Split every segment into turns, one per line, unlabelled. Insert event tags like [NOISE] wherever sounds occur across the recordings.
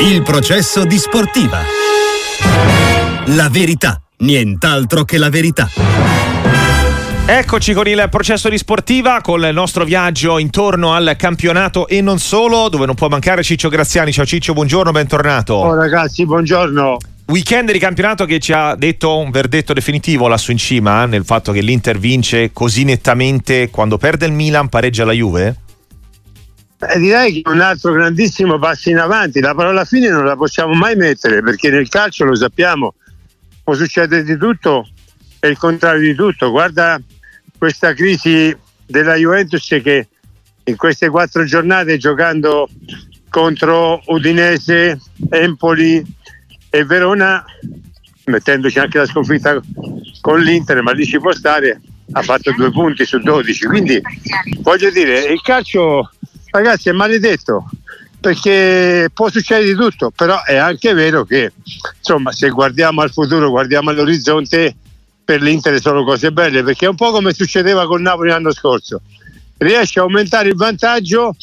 Il processo di sportiva. La verità, nient'altro che la verità.
Eccoci con il processo di sportiva, con il nostro viaggio intorno al campionato e non solo, dove non può mancare Ciccio Graziani. Ciao Ciccio, buongiorno, bentornato.
Oh ragazzi, buongiorno.
Weekend di campionato che ci ha detto un verdetto definitivo lassù in cima, nel fatto che l'Inter vince così nettamente quando perde il Milan, pareggia la Juve?
Eh, direi che un altro grandissimo passo in avanti. La parola fine non la possiamo mai mettere perché nel calcio lo sappiamo, può succedere di tutto e il contrario di tutto. Guarda questa crisi della Juventus che in queste quattro giornate giocando contro Udinese, Empoli e Verona, mettendoci anche la sconfitta con l'Inter, ma lì ci può stare, ha fatto due punti su 12. Quindi voglio dire, il calcio ragazzi è maledetto perché può succedere di tutto, però è anche vero che insomma se guardiamo al futuro, guardiamo all'orizzonte, per l'Inter sono cose belle, perché è un po' come succedeva con Napoli l'anno scorso. Riesce a aumentare il vantaggio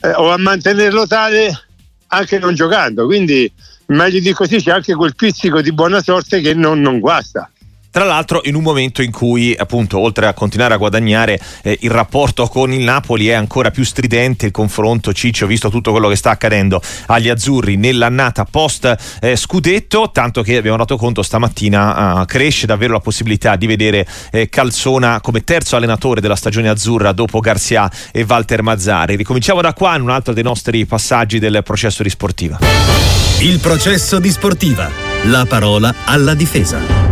eh, o a mantenerlo tale anche non giocando, quindi meglio di così c'è anche quel pizzico di buona sorte che non, non guasta.
Tra l'altro in un momento in cui appunto oltre a continuare a guadagnare eh, il rapporto con il Napoli è ancora più stridente il confronto Ciccio visto tutto quello che sta accadendo agli azzurri nell'annata post eh, scudetto tanto che abbiamo dato conto stamattina eh, cresce davvero la possibilità di vedere eh, Calzona come terzo allenatore della stagione azzurra dopo Garzia e Walter Mazzari. Ricominciamo da qua in un altro dei nostri passaggi del processo di sportiva.
Il processo di sportiva. La parola alla difesa.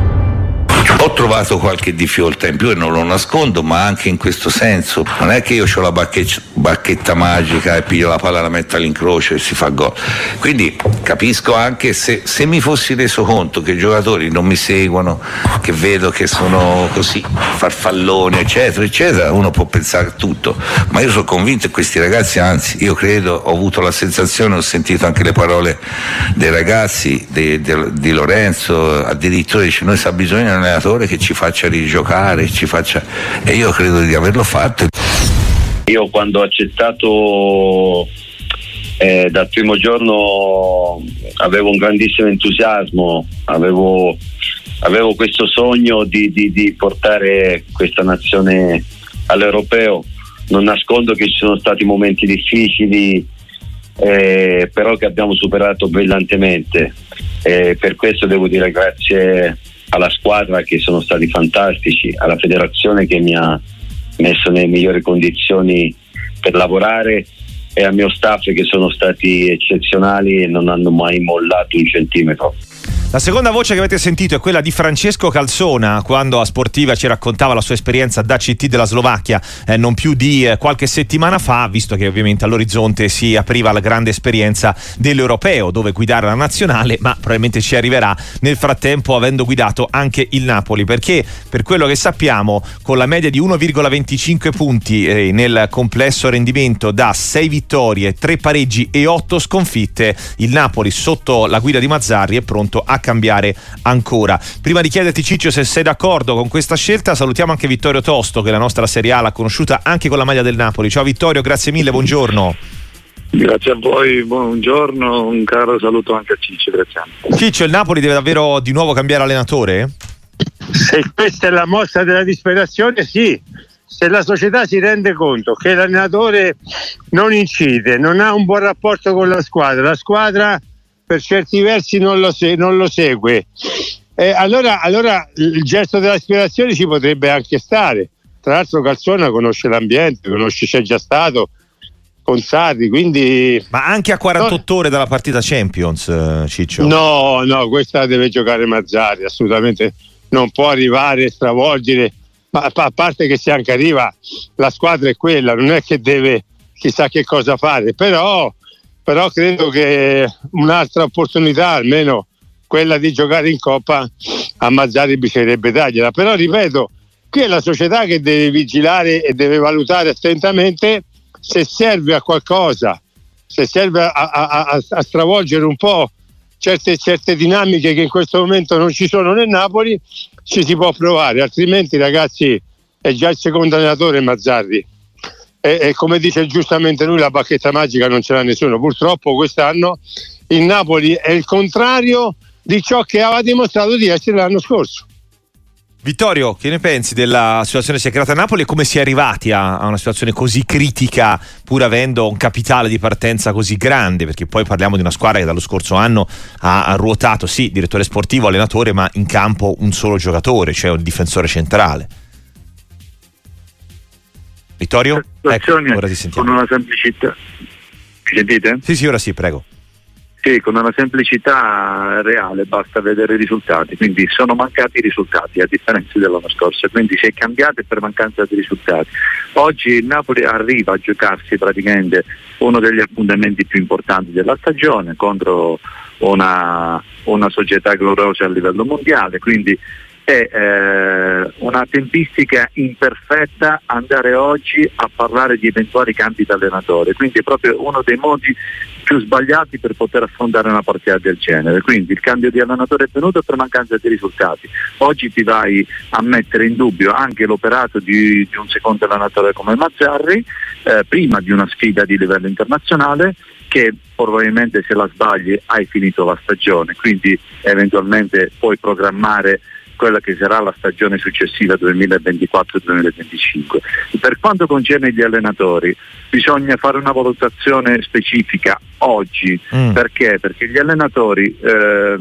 Ho trovato qualche difficoltà in più e non lo nascondo, ma anche in questo senso. Non è che io ho la bacchetta, magica e piglio la palla, la metto all'incrocio e si fa gol. Quindi capisco anche se, se mi fossi reso conto che i giocatori non mi seguono, che vedo che sono così farfalloni, eccetera, eccetera, uno può pensare a tutto. Ma io sono convinto che questi ragazzi, anzi, io credo, ho avuto la sensazione, ho sentito anche le parole dei ragazzi, di, di, di Lorenzo, addirittura dice noi sa bisogno di un allenatore allenatore che ci faccia rigiocare, ci faccia... e io credo di averlo fatto.
Io quando ho accettato eh, dal primo giorno avevo un grandissimo entusiasmo, avevo, avevo questo sogno di, di, di, portare questa nazione all'europeo. Non nascondo che ci sono stati momenti difficili, eh, però che abbiamo superato brillantemente. Eh, per questo devo dire grazie alla squadra che sono stati fantastici, alla federazione che mi ha messo nelle migliori condizioni per lavorare e al mio staff che sono stati eccezionali e non hanno mai mollato un centimetro.
La seconda voce che avete sentito è quella di Francesco Calzona, quando a Sportiva ci raccontava la sua esperienza da CT della Slovacchia eh, non più di eh, qualche settimana fa, visto che ovviamente all'orizzonte si apriva la grande esperienza dell'Europeo, dove guidare la nazionale, ma probabilmente ci arriverà nel frattempo avendo guidato anche il Napoli, perché per quello che sappiamo, con la media di 1,25 punti eh, nel complesso rendimento da 6 vittorie, 3 pareggi e 8 sconfitte, il Napoli sotto la guida di Mazzarri è pronto a cambiare ancora. Prima di chiederti Ciccio se sei d'accordo con questa scelta, salutiamo anche Vittorio Tosto che la nostra Serie A l'ha conosciuta anche con la maglia del Napoli. Ciao Vittorio, grazie mille, buongiorno.
Grazie a voi, buongiorno, un caro saluto anche a Ciccio, grazie.
Ciccio, il Napoli deve davvero di nuovo cambiare allenatore?
Se questa è la mossa della disperazione, sì. Se la società si rende conto che l'allenatore non incide, non ha un buon rapporto con la squadra, la squadra per certi versi non lo, se- non lo segue. Eh, allora, allora, il gesto dell'aspirazione ci potrebbe anche stare. Tra l'altro Calzona conosce l'ambiente, conosce, c'è già stato con Sarri, quindi...
Ma anche a 48 no, ore dalla partita Champions, eh, Ciccio?
No, no, questa deve giocare Mazzari, assolutamente non può arrivare, stravolgere, ma a parte che se anche arriva la squadra è quella, non è che deve chissà che cosa fare, però però credo che un'altra opportunità, almeno quella di giocare in Coppa, a Mazzari bisognerebbe dargliela. Però ripeto, qui è la società che deve vigilare e deve valutare attentamente se serve a qualcosa, se serve a, a, a, stravolgere un po' certe, certe dinamiche che in questo momento non ci sono nel Napoli, ci si può provare, altrimenti ragazzi è già il secondo allenatore Mazzarri e, e, come dice giustamente lui la bacchetta magica non ce l'ha nessuno purtroppo quest'anno il Napoli è il contrario di ciò che aveva dimostrato di essere l'anno scorso.
Vittorio, che ne pensi della situazione si è creata a Napoli e come si è arrivati a, a, una situazione così critica pur avendo un capitale di partenza così grande? Perché poi parliamo di una squadra che dallo scorso anno ha, ha ruotato, sì, direttore sportivo, allenatore, ma in campo un solo giocatore, cioè un difensore centrale. Vittorio?
Ecco, ora ti sentiamo. Con una semplicità. Mi sentite?
Sì, sì, ora sì, prego.
Sì, con una semplicità reale basta vedere i risultati, quindi sono mancati i risultati a differenza dell'anno scorso, quindi si è cambiato per mancanza di risultati. Oggi il Napoli arriva a giocarsi praticamente uno degli appuntamenti più importanti della stagione contro una, una società gloriosa a livello mondiale, quindi è eh, una tempistica imperfetta andare oggi a parlare di eventuali cambi di allenatore, quindi è proprio uno dei modi più sbagliati per poter affrontare una partita del genere. Quindi il cambio di allenatore è venuto per mancanza di risultati. Oggi ti vai a mettere in dubbio anche l'operato di, di un secondo allenatore come Mazzarri, eh, prima di una sfida di livello internazionale che probabilmente se la sbagli hai finito la stagione, quindi eventualmente puoi programmare quella che sarà la stagione successiva 2024-2025. Per quanto concerne gli allenatori, bisogna fare una valutazione specifica oggi, mm. perché? Perché gli allenatori eh,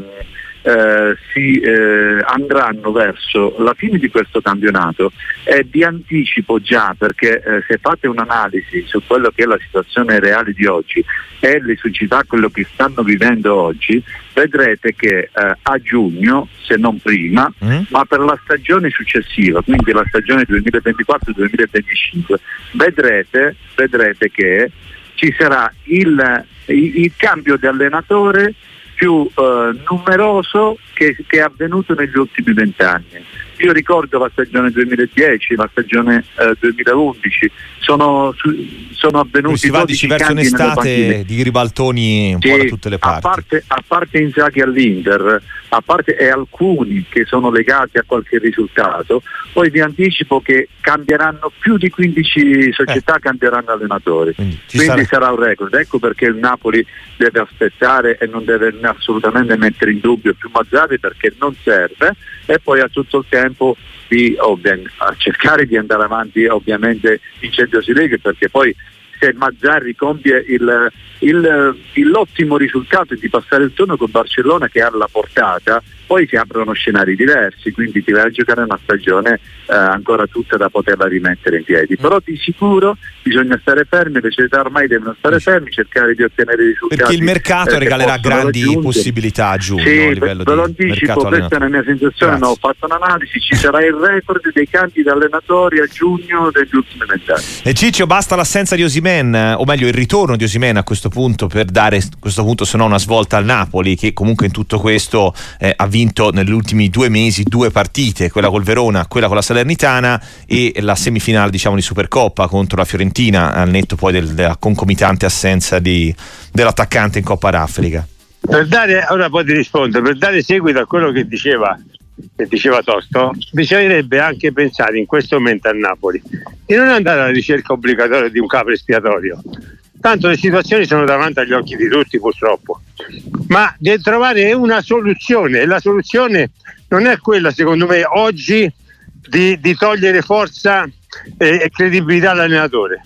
eh, si eh, andranno verso la fine di questo campionato e vi anticipo già perché eh, se fate un'analisi su quello che è la situazione reale di oggi e le società quello che stanno vivendo oggi vedrete che eh, a giugno se non prima mm. ma per la stagione successiva quindi la stagione 2024-2025 vedrete, vedrete che ci sarà il, il, il cambio di allenatore più eh, numeroso che, che, è avvenuto negli ultimi vent'anni. Io ricordo la stagione 2010, la stagione eh, 2011, sono, sono avvenuti...
Si va dici verso un'estate di ribaltoni un sì, po' da tutte le parti.
A parte, a parte Inzaghi all'Inter, a parte alcuni che sono legati a qualche risultato, poi vi anticipo che cambieranno più di 15 società, eh. cambieranno allenatori. Quindi, Quindi sarà... sarà un record. Ecco perché il Napoli deve aspettare e non deve assolutamente mettere in dubbio più Mazzarri perché non serve e poi ha tutto il tempo di ovvia, cercare di andare avanti ovviamente in Champions League perché poi se Mazzarri compie il, il, l'ottimo risultato di passare il turno con Barcellona che ha la portata, poi si aprono scenari diversi, quindi ti vai a giocare una stagione eh, ancora tutta da poterla rimettere in piedi. Però di sicuro bisogna stare fermi, le società ormai devono stare fermi, cercare di ottenere risultati.
Perché il mercato eh, regalerà grandi raggiungere. possibilità a giugno
sì,
livello
ve lo anticipo, questa è la mia sensazione, no, ho fatto un'analisi, ci sarà il record dei cambi di allenatori a giugno degli ultimi vent'anni.
E Ciccio, basta l'assenza di Osimen, o meglio il ritorno di Osimen a questo punto per dare a questo punto se no una svolta al Napoli che comunque in tutto questo eh, ha vinto negli ultimi due mesi due partite, quella col Verona, quella con la Salernitana e la semifinale diciamo di Supercoppa contro la Fiorentina al netto poi del, della concomitante assenza di, dell'attaccante in Coppa d'Africa.
Per dare, ora poi ti rispondo, per dare seguito a quello che diceva, che diceva Tosto, bisognerebbe anche pensare in questo momento a Napoli di non andare alla ricerca obbligatoria di un capo espiatorio, tanto le situazioni sono davanti agli occhi di tutti purtroppo, ma di trovare una soluzione e la soluzione non è quella secondo me oggi di, di togliere forza e, e credibilità all'allenatore.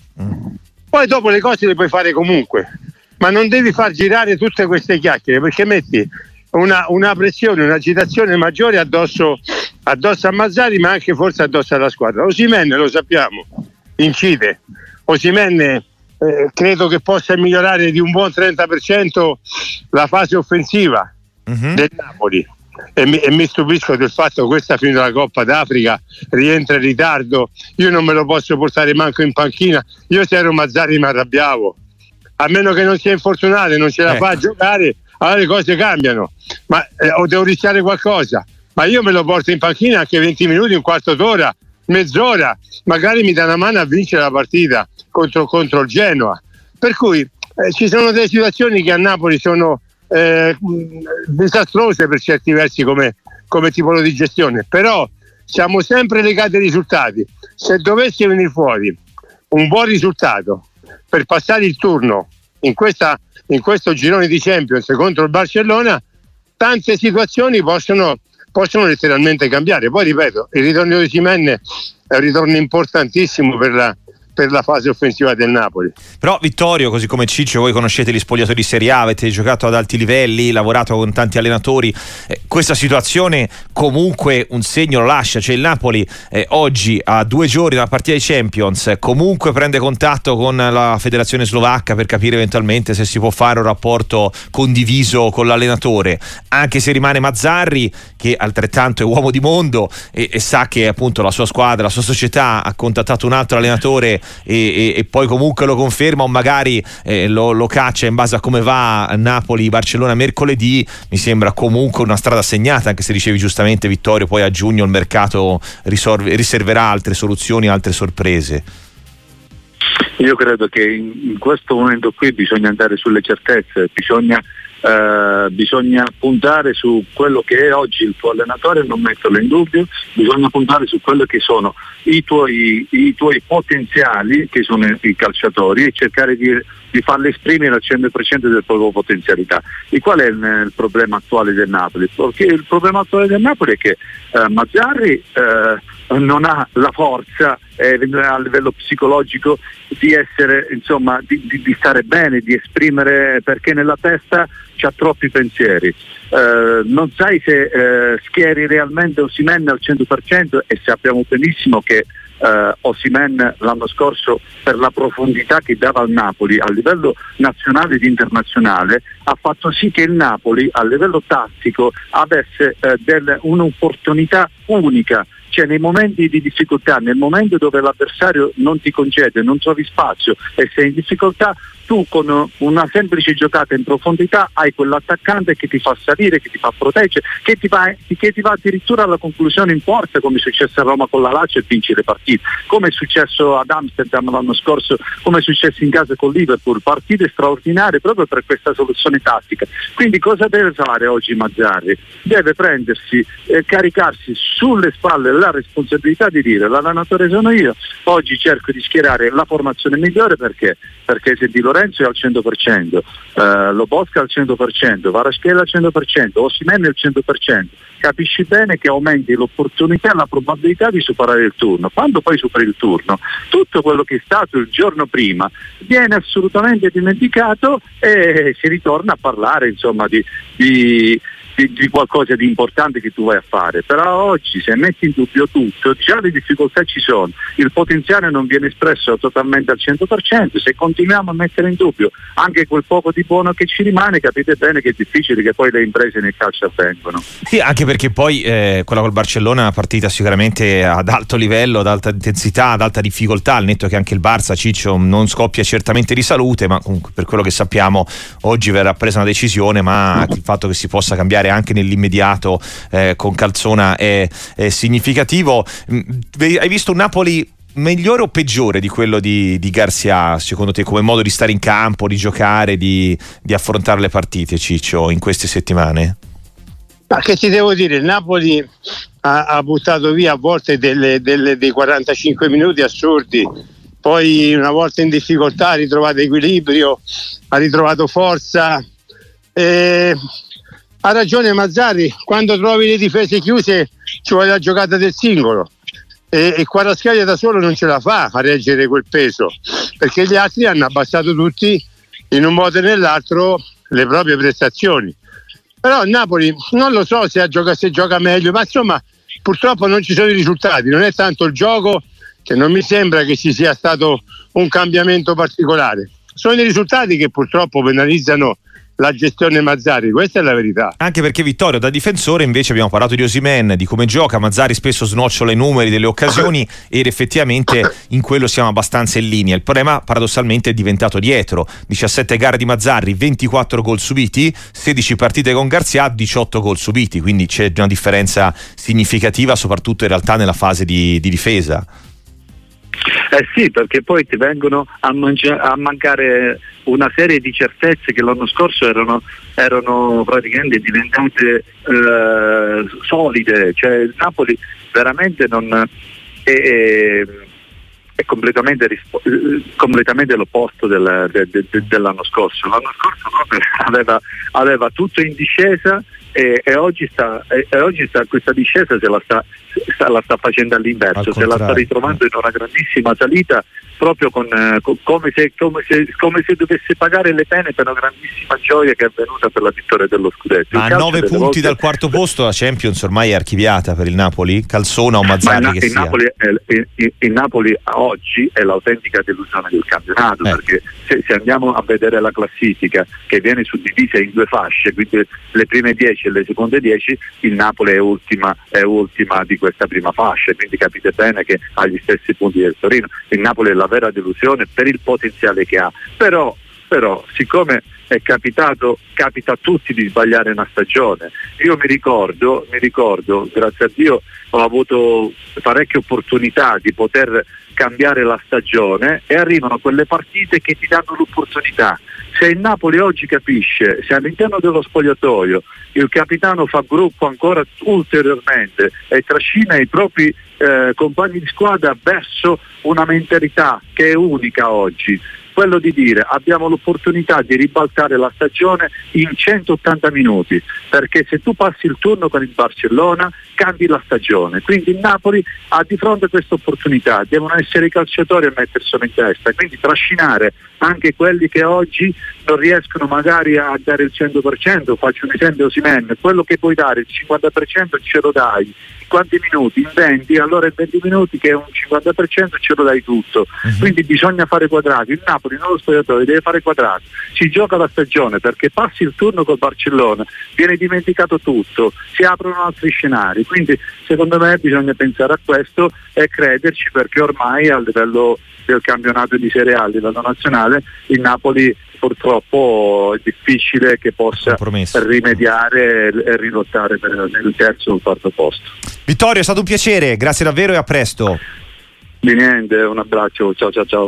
Poi dopo le cose le puoi fare comunque, ma non devi far girare tutte queste chiacchiere perché metti una, una pressione, un'agitazione maggiore addosso, addosso a Mazzari ma anche forse addosso alla squadra. Osimenne lo sappiamo, incide. Osimenne eh, credo che possa migliorare di un buon 30% la fase offensiva uh-huh. del Napoli. E mi, e mi, stupisco del fatto che questa finita la Coppa d'Africa rientra in ritardo. Io non me lo posso portare manco in panchina. Io se ero Mazzari mi arrabbiavo. A meno che non sia infortunato e non ce la ecco. fa a giocare, allora le cose cambiano. Ma eh, o devo rischiare qualcosa. Ma io me lo porto in panchina anche 20 minuti, un quarto d'ora, mezz'ora. Magari mi dà una mano a vincere la partita contro, contro il Genoa. Per cui eh, ci sono delle situazioni che a Napoli sono eh, disastrose per certi versi come, come tipo di gestione, però siamo sempre legati ai risultati. Se dovesse venire fuori un buon risultato per passare il turno in, questa, in questo girone di Champions contro il Barcellona tante situazioni possono, possono letteralmente cambiare. Poi ripeto, il ritorno di Simenne è un ritorno importantissimo per la, per la fase offensiva del Napoli.
Però Vittorio, così come Ciccio, voi conoscete gli spogliatori di Serie A, avete giocato ad alti livelli, lavorato con tanti allenatori, eh, questa situazione comunque un segno lo lascia, cioè il Napoli eh, oggi a due giorni dalla partita dei Champions comunque prende contatto con la federazione slovacca per capire eventualmente se si può fare un rapporto condiviso con l'allenatore, anche se rimane Mazzarri che altrettanto è uomo di mondo e, e sa che appunto la sua squadra, la sua società ha contattato un altro allenatore e, e, e poi comunque lo conferma o magari eh, lo, lo, caccia in base a come va Napoli-Barcellona mercoledì, mi sembra comunque una strada segnata, anche se dicevi giustamente Vittorio, poi a giugno il mercato risorve, riserverà altre soluzioni, altre sorprese.
Io credo che in questo momento qui bisogna andare sulle certezze, bisogna eh, bisogna puntare su quello che è oggi il tuo allenatore non metterlo in dubbio, bisogna puntare su quello che sono i tuoi, i tuoi potenziali, che sono i calciatori, e cercare di, di farli esprimere al 100% delle proprie potenzialità. E qual è il, il, problema attuale del Napoli? Perché il problema attuale del Napoli è che eh, Mazzarri eh, non ha la forza eh, a livello psicologico di essere insomma di, di, di, stare bene, di esprimere perché nella testa c'ha troppi pensieri. Eh, non sai se eh, schieri realmente Osimen al 100% e sappiamo benissimo che eh, Osimen l'anno scorso per la profondità che dava al Napoli a livello nazionale ed internazionale ha fatto sì che il Napoli a livello tattico avesse eh, del, un'opportunità unica. Cioè nei momenti di difficoltà, nel momento dove l'avversario non ti concede, non trovi spazio e sei in difficoltà, tu con una semplice giocata in profondità hai quell'attaccante che ti fa salire, che ti fa proteggere, che ti va, che ti va addirittura alla conclusione in porta come è successo a Roma con la Lazio e vinci le partite, come è successo ad Amsterdam l'anno scorso, come è successo in casa con Liverpool, partite straordinarie proprio per questa soluzione tattica. Quindi cosa deve fare oggi Mazzarri? Deve prendersi e caricarsi sulle spalle la responsabilità di dire l'allenatore sono io, oggi cerco di schierare la formazione migliore perché? Perché se Di Lorenzo è al 100%, eh, Lobosca al 100%, Varaschella al 100%, Osimene al 100%, capisci bene che aumenti l'opportunità e la probabilità di superare il turno. Quando poi superi il turno, tutto quello che è stato il giorno prima viene assolutamente dimenticato e si ritorna a parlare insomma, di, di di, di, qualcosa di importante che tu vai a fare, però oggi se metti in dubbio tutto, già le difficoltà ci sono, il potenziale non viene espresso totalmente al 100%, se continuiamo a mettere in dubbio anche quel poco di buono che ci rimane, capite bene che è difficile che poi le imprese nel calcio avvengano.
Sì, anche perché poi eh, quella col Barcellona è una partita sicuramente ad alto livello, ad alta intensità, ad alta difficoltà, al netto che anche il Barça Ciccio non scoppia certamente di salute, ma comunque per quello che sappiamo oggi verrà presa una decisione, ma il fatto che si possa cambiare fare anche nell'immediato eh, con Calzona è, è significativo. Mm, hai visto un Napoli migliore o peggiore di quello di, di Garcia, secondo te, come modo di stare in campo, di giocare, di, di affrontare le partite, Ciccio, in queste settimane?
Ma che ti devo dire, il Napoli ha, ha buttato via a volte delle, delle, dei 45 minuti assurdi, poi una volta in difficoltà ha ritrovato equilibrio, ha ritrovato forza. E ha ragione Mazzari, quando trovi le difese chiuse ci vuole la giocata del singolo e, e Quaraschaglia da solo non ce la fa a reggere quel peso perché gli altri hanno abbassato tutti in un modo o nell'altro le proprie prestazioni. Però Napoli non lo so se gioca, se gioca meglio, ma insomma purtroppo non ci sono i risultati, non è tanto il gioco che non mi sembra che ci sia stato un cambiamento particolare. Sono i risultati che purtroppo penalizzano la gestione Mazzari, questa è la verità.
Anche perché Vittorio da difensore invece abbiamo parlato di Osimen, di come gioca, Mazzari spesso snocciola i numeri delle occasioni [COUGHS] ed effettivamente in quello siamo abbastanza in linea. Il problema paradossalmente è diventato dietro, 17 gare di Mazzarri, 24 gol subiti, 16 partite con Garzia, 18 gol subiti, quindi c'è una differenza significativa soprattutto in realtà nella fase di, di difesa.
Eh sì, perché poi ti vengono a, mangia- a, mancare una serie di certezze che l'anno scorso erano, erano praticamente diventate eh, solide, cioè il Napoli veramente non... Eh, è completamente, rispo- completamente l'opposto del, de, de, de, dell'anno scorso. L'anno scorso [LAUGHS] aveva, aveva tutto in discesa e, e, oggi, sta, e, e oggi sta, questa discesa se la sta, sta, la sta facendo all'inverso, se la sta ritrovando in una grandissima salita proprio con, eh, con, come, se, come, se, come, se, dovesse pagare le pene per una grandissima gioia che è avvenuta per la vittoria dello scudetto.
Ma a nove punti volte... dal quarto posto la Champions ormai è archiviata per il Napoli? Calzona o Mazzarri Ma
il,
che
il
sia?
Napoli, è, il, il, Napoli oggi è l'autentica delusione del campionato eh. perché se, se, andiamo a vedere la classifica che viene suddivisa in due fasce, quindi le prime 10 e le seconde 10, il Napoli è ultima, è ultima di questa prima fascia, quindi capite bene che ha gli stessi punti del Torino. Il Napoli è la vera delusione per il potenziale che ha. Però, però siccome è capitato, capita a tutti di sbagliare una stagione. Io mi ricordo, mi ricordo, grazie a Dio ho avuto parecchie opportunità di poter cambiare la stagione e arrivano quelle partite che ti danno l'opportunità. Se il Napoli oggi capisce, se all'interno dello spogliatoio il capitano fa gruppo ancora ulteriormente e trascina i propri eh, compagni di squadra verso una mentalità che è unica oggi, quello di dire abbiamo l'opportunità di ribaltare la stagione in 180 minuti, perché se tu passi il turno con il Barcellona cambi la stagione, quindi il Napoli ha di fronte questa opportunità, devono essere i calciatori a metterselo in testa, quindi trascinare anche quelli che oggi non riescono magari a dare il 100%, faccio un esempio Simen, quello che puoi dare il 50% ce lo dai, quanti minuti? In 20, allora in 20 minuti che è un 50% ce lo dai tutto, uh-huh. quindi bisogna fare quadrati, il Napoli non lo spogliatore deve fare quadrati, si gioca la stagione perché passi il turno col Barcellona, viene dimenticato tutto, si aprono altri scenari, quindi secondo me bisogna pensare a questo e crederci perché ormai a livello del campionato di Serie A a livello nazionale il Napoli purtroppo è difficile che possa rimediare e rilottare per il terzo o il quarto posto.
Vittorio è stato un piacere, grazie davvero e a presto.
Di niente, un abbraccio, ciao ciao ciao.